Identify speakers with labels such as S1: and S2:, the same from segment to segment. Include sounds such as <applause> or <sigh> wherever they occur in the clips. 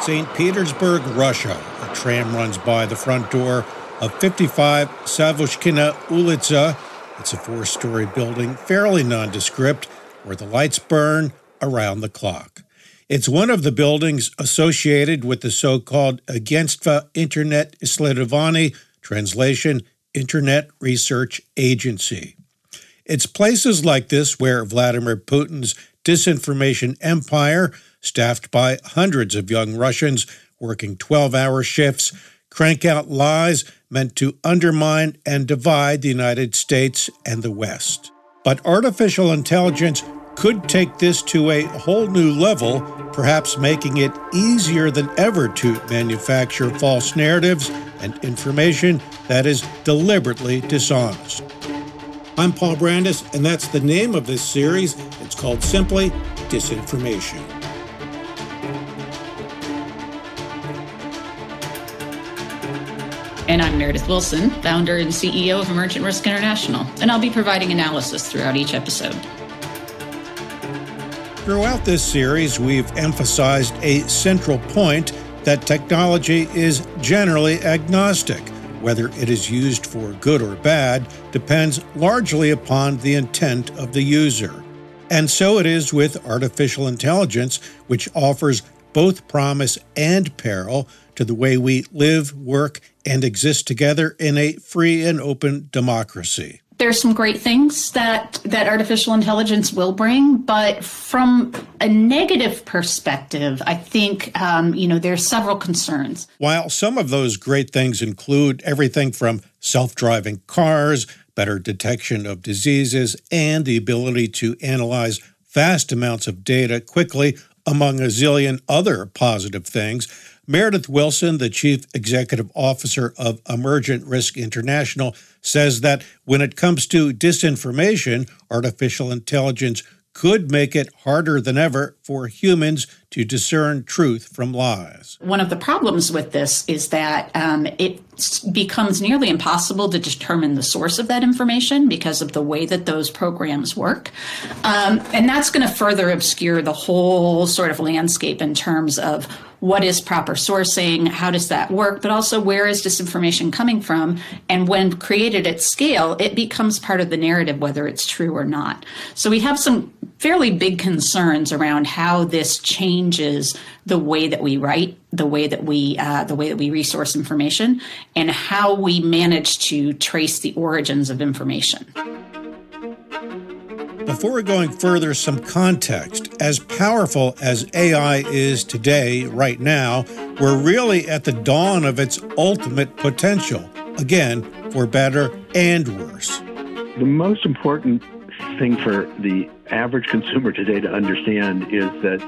S1: St. Petersburg, Russia. A tram runs by the front door of 55 Savushkina Ulitsa. It's a four story building, fairly nondescript, where the lights burn around the clock. It's one of the buildings associated with the so called Agentstvo Internet Isledovany, translation, Internet Research Agency. It's places like this where Vladimir Putin's disinformation empire, staffed by hundreds of young Russians working 12 hour shifts, crank out lies meant to undermine and divide the United States and the West. But artificial intelligence could take this to a whole new level, perhaps making it easier than ever to manufacture false narratives and information that is deliberately dishonest. I'm Paul Brandus, and that's the name of this series. It's called simply Disinformation.
S2: And I'm Meredith Wilson, founder and CEO of Emergent Risk International, and I'll be providing analysis throughout each episode.
S1: Throughout this series, we've emphasized a central point that technology is generally agnostic. Whether it is used for good or bad depends largely upon the intent of the user. And so it is with artificial intelligence, which offers both promise and peril to the way we live, work, and exist together in a free and open democracy.
S2: There's some great things that, that artificial intelligence will bring, but from a negative perspective, I think um, you know there's several concerns.
S1: While some of those great things include everything from self-driving cars, better detection of diseases, and the ability to analyze vast amounts of data quickly, among a zillion other positive things, Meredith Wilson, the Chief Executive Officer of Emergent Risk International, says that when it comes to disinformation, artificial intelligence could make it harder than ever for humans to discern truth from lies.
S2: One of the problems with this is that um, it becomes nearly impossible to determine the source of that information because of the way that those programs work. Um, and that's going to further obscure the whole sort of landscape in terms of what is proper sourcing, how does that work, but also where is disinformation coming from? And when created at scale, it becomes part of the narrative, whether it's true or not. So we have some fairly big concerns around how this changes the way that we write, the way that we uh, the way that we resource information, and how we manage to trace the origins of information.
S1: Before going further, some context. As powerful as AI is today, right now, we're really at the dawn of its ultimate potential. Again, for better and worse.
S3: The most important thing for the average consumer today to understand is that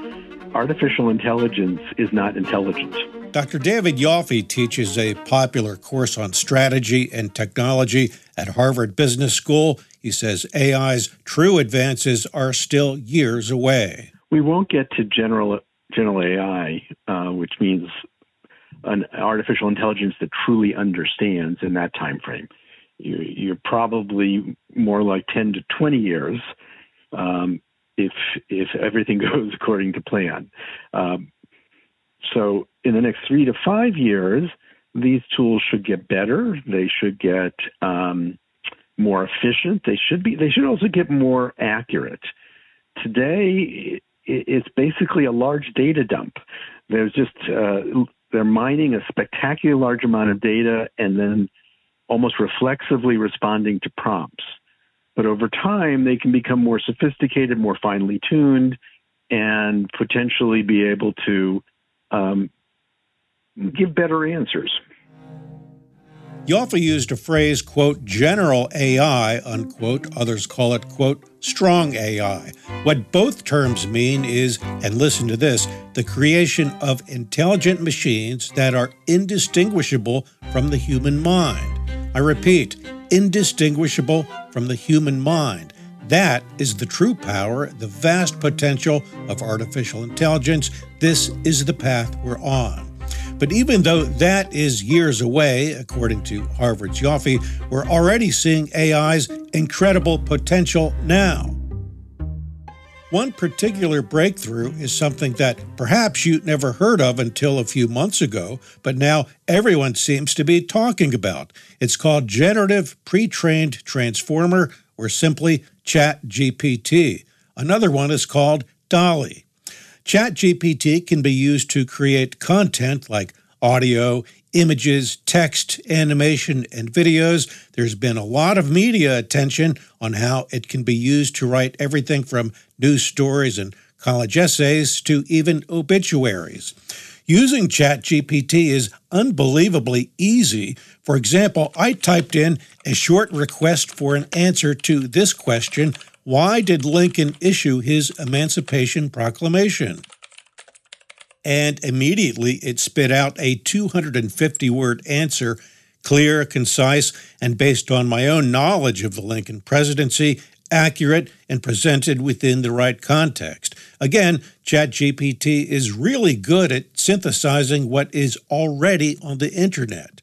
S3: artificial intelligence is not intelligence.
S1: Dr. David Yoffie teaches a popular course on strategy and technology at Harvard Business School. He says AI's true advances are still years away.
S3: We won't get to general general AI, uh, which means an artificial intelligence that truly understands in that time frame. You're probably more like 10 to 20 years um, if if everything <laughs> goes according to plan. Um, so in the next three to five years, these tools should get better. They should get um, more efficient. They should be. They should also get more accurate. Today, it's basically a large data dump. There's just uh, they're mining a spectacular large amount of data and then almost reflexively responding to prompts. But over time, they can become more sophisticated, more finely tuned, and potentially be able to um, give better answers.
S1: Yoffie used a phrase, quote, general AI, unquote. Others call it, quote, strong AI. What both terms mean is, and listen to this, the creation of intelligent machines that are indistinguishable from the human mind. I repeat, indistinguishable from the human mind. That is the true power, the vast potential of artificial intelligence. This is the path we're on. But even though that is years away, according to Harvard's Yoffie, we're already seeing AI's incredible potential now. One particular breakthrough is something that perhaps you never heard of until a few months ago, but now everyone seems to be talking about. It's called Generative Pre Trained Transformer, or simply ChatGPT. Another one is called DALL-E. ChatGPT can be used to create content like audio, images, text, animation, and videos. There's been a lot of media attention on how it can be used to write everything from news stories and college essays to even obituaries. Using ChatGPT is unbelievably easy. For example, I typed in a short request for an answer to this question why did Lincoln issue his Emancipation Proclamation? And immediately it spit out a 250 word answer, clear, concise, and based on my own knowledge of the Lincoln presidency, accurate, and presented within the right context. Again, ChatGPT is really good at synthesizing what is already on the internet.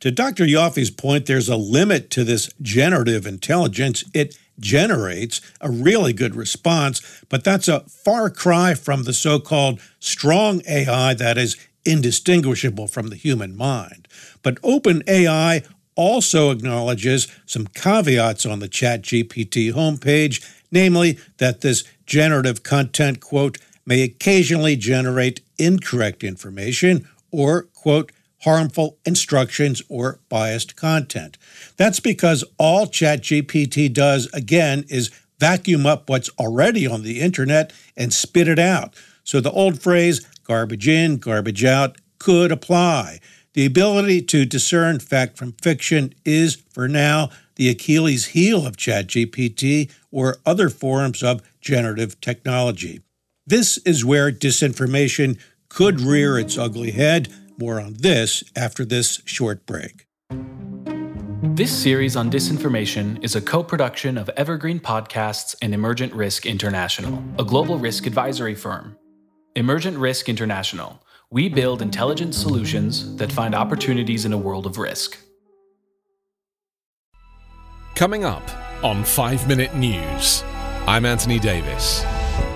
S1: To Dr. Yoffie's point, there's a limit to this generative intelligence. It generates a really good response, but that's a far cry from the so called strong AI that is indistinguishable from the human mind. But OpenAI also acknowledges some caveats on the ChatGPT homepage, namely that this generative content, quote, may occasionally generate incorrect information or, quote, harmful instructions or biased content. That's because all ChatGPT does, again, is vacuum up what's already on the internet and spit it out. So the old phrase, garbage in, garbage out, could apply. The ability to discern fact from fiction is, for now, the Achilles heel of ChatGPT or other forms of generative technology. This is where disinformation could rear its ugly head more on this after this short break.
S4: This series on disinformation is a co production of Evergreen Podcasts and Emergent Risk International, a global risk advisory firm. Emergent Risk International. We build intelligent solutions that find opportunities in a world of risk.
S5: Coming up on 5 Minute News, I'm Anthony Davis.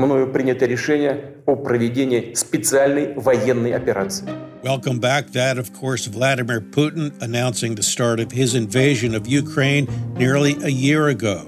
S6: мною принято решение о проведении специальной военной операции.
S1: Welcome back. That, of course, Vladimir Putin announcing the start of his invasion of Ukraine nearly a year ago.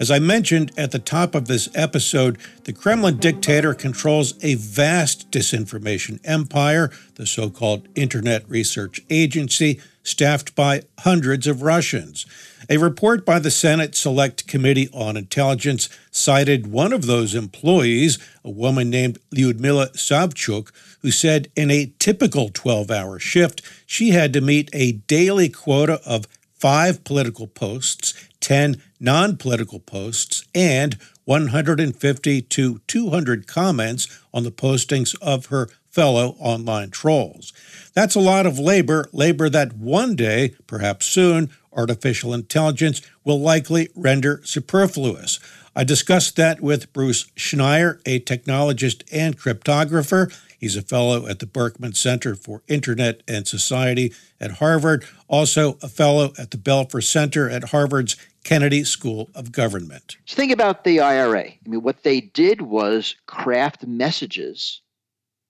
S1: As I mentioned at the top of this episode, the Kremlin dictator controls a vast disinformation empire, the so called Internet Research Agency, staffed by hundreds of Russians. A report by the Senate Select Committee on Intelligence cited one of those employees, a woman named Lyudmila Savchuk, who said in a typical 12 hour shift, she had to meet a daily quota of five political posts, 10 non political posts, and 150 to 200 comments on the postings of her fellow online trolls. That's a lot of labor, labor that one day, perhaps soon, artificial intelligence will likely render superfluous. I discussed that with Bruce Schneier, a technologist and cryptographer. He's a fellow at the Berkman Center for Internet and Society at Harvard, also a fellow at the Belfer Center at Harvard's Kennedy School of Government.
S7: Think about the IRA. I mean, what they did was craft messages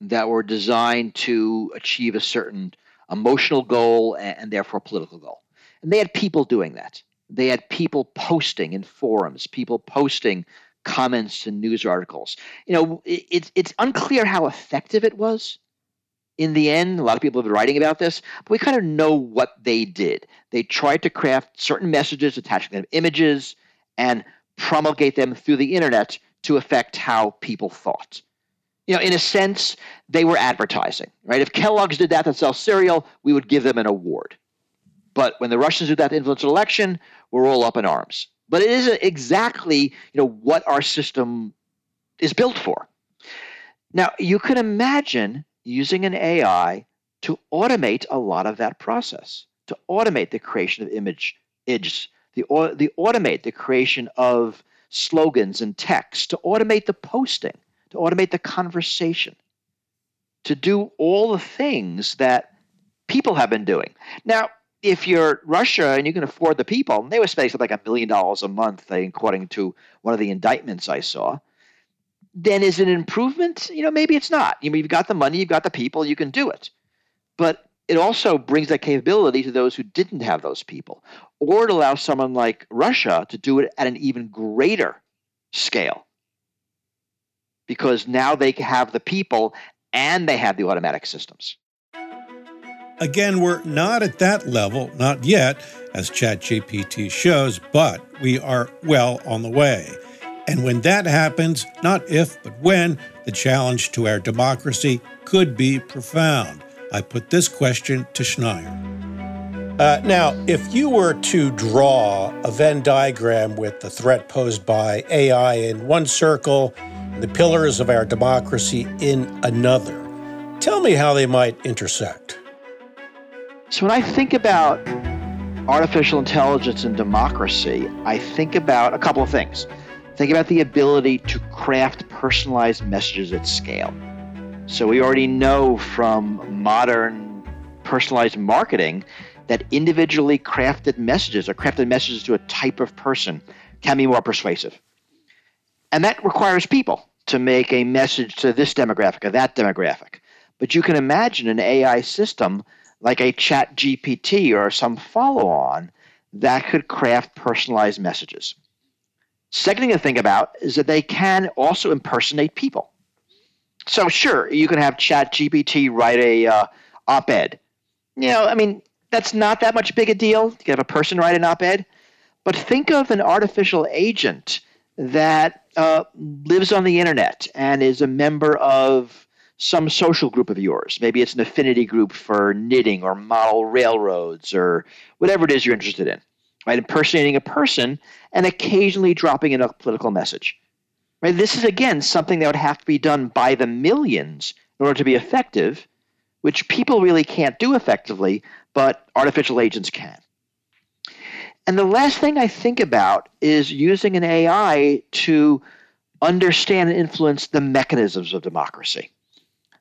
S7: that were designed to achieve a certain emotional goal and, and therefore political goal. And they had people doing that. They had people posting in forums, people posting comments to news articles. You know, it, it's it's unclear how effective it was. In the end, a lot of people have been writing about this, but we kind of know what they did. They tried to craft certain messages, attaching them images, and promulgate them through the internet to affect how people thought. You know, in a sense, they were advertising, right? If Kellogg's did that to sell cereal, we would give them an award. But when the Russians do that to influence an election, we're all up in arms. But it isn't exactly, you know, what our system is built for. Now, you can imagine using an AI to automate a lot of that process, to automate the creation of image, images, the, the automate the creation of slogans and text, to automate the posting, to automate the conversation, to do all the things that people have been doing. Now, if you're Russia and you can afford the people, and they were spending like a billion dollars a month, according to one of the indictments I saw, then is it an improvement? You know, maybe it's not. You know, you've got the money, you've got the people, you can do it. But it also brings that capability to those who didn't have those people, or it allows someone like Russia to do it at an even greater scale. Because now they have the people and they have the automatic systems.
S1: Again, we're not at that level, not yet, as ChatGPT shows, but we are well on the way. And when that happens, not if, but when, the challenge to our democracy could be profound. I put this question to Schneier. Uh, now, if you were to draw a Venn diagram with the threat posed by AI in one circle, the pillars of our democracy in another, tell me how they might intersect.
S7: So when I think about artificial intelligence and democracy, I think about a couple of things. Think about the ability to craft personalized messages at scale. So we already know from modern personalized marketing that individually crafted messages or crafted messages to a type of person can be more persuasive. And that requires people to make a message to this demographic or that demographic. But you can imagine an AI system like a ChatGPT or some follow on that could craft personalized messages. Second thing to think about is that they can also impersonate people. So sure, you can have ChatGPT write a uh, op-ed. You know, I mean, that's not that much big a deal. You have a person write an op-ed. But think of an artificial agent that uh, lives on the internet and is a member of some social group of yours. Maybe it's an affinity group for knitting or model railroads or whatever it is you're interested in. Right? Impersonating a person and occasionally dropping in a political message. Right? This is again something that would have to be done by the millions in order to be effective, which people really can't do effectively, but artificial agents can. And the last thing I think about is using an AI to understand and influence the mechanisms of democracy.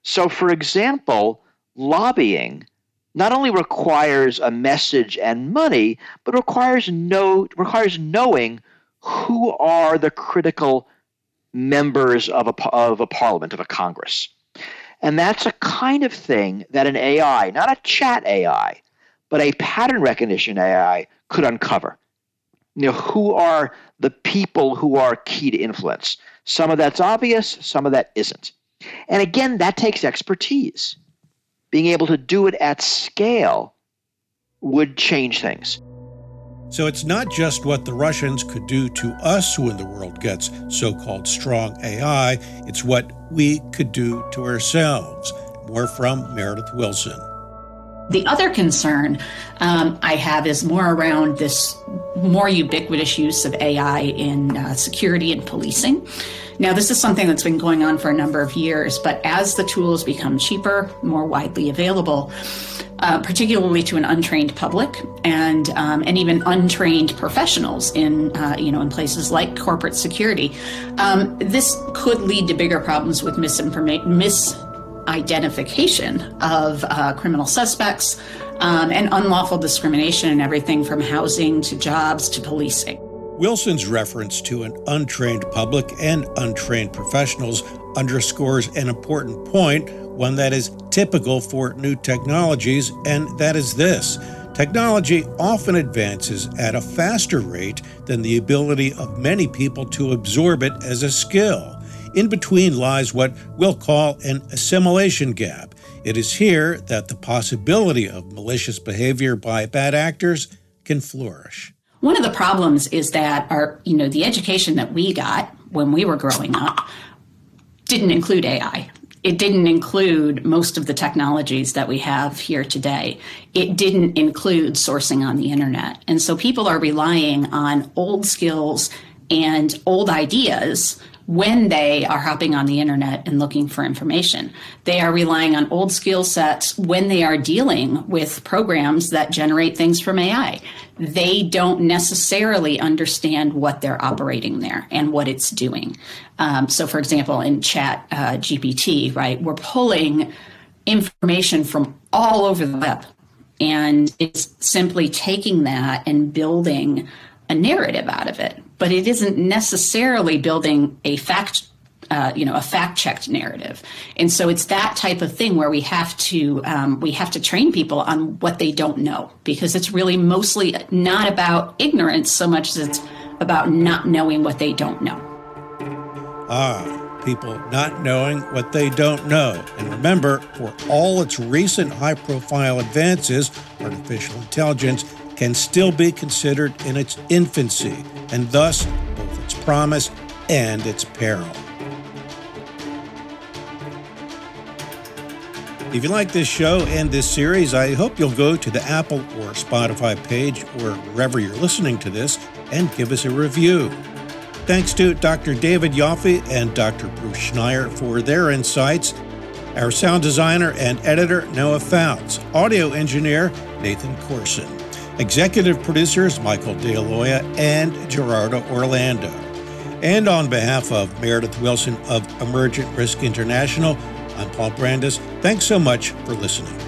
S7: So, for example, lobbying not only requires a message and money, but requires know requires knowing who are the critical members of a of a parliament of a Congress, and that's a kind of thing that an AI, not a chat AI, but a pattern recognition AI, could uncover. You know, who are the people who are key to influence? Some of that's obvious, some of that isn't. And again, that takes expertise. Being able to do it at scale would change things.
S1: So it's not just what the Russians could do to us when the world gets so called strong AI, it's what we could do to ourselves. More from Meredith Wilson.
S2: The other concern um, I have is more around this more ubiquitous use of AI in uh, security and policing. Now, this is something that's been going on for a number of years, but as the tools become cheaper, more widely available, uh, particularly to an untrained public and um, and even untrained professionals in uh, you know in places like corporate security, um, this could lead to bigger problems with misinformation, misidentification of uh, criminal suspects, um, and unlawful discrimination in everything from housing to jobs to policing.
S1: Wilson's reference to an untrained public and untrained professionals underscores an important point one that is typical for new technologies, and that is this. Technology often advances at a faster rate than the ability of many people to absorb it as a skill. In between lies what we'll call an assimilation gap. It is here that the possibility of malicious behavior by bad actors can flourish.
S2: One of the problems is that our, you know, the education that we got when we were growing up didn't include AI. It didn't include most of the technologies that we have here today. It didn't include sourcing on the internet. And so people are relying on old skills and old ideas when they are hopping on the internet and looking for information. They are relying on old skill sets when they are dealing with programs that generate things from AI. They don't necessarily understand what they're operating there and what it's doing. Um, so, for example, in Chat uh, GPT, right, we're pulling information from all over the web. And it's simply taking that and building a narrative out of it but it isn't necessarily building a fact uh, you know a fact checked narrative. And so it's that type of thing where we have to um, we have to train people on what they don't know because it's really mostly not about ignorance so much as it's about not knowing what they don't know.
S1: Ah people not knowing what they don't know. And remember for all its recent high profile advances artificial intelligence can still be considered in its infancy, and thus both its promise and its peril. If you like this show and this series, I hope you'll go to the Apple or Spotify page or wherever you're listening to this and give us a review. Thanks to Dr. David Yoffie and Dr. Bruce Schneier for their insights. Our sound designer and editor, Noah Fouts. Audio engineer, Nathan Corson. Executive producers Michael DeLoia and Gerardo Orlando. And on behalf of Meredith Wilson of Emergent Risk International, I'm Paul Brandus. Thanks so much for listening.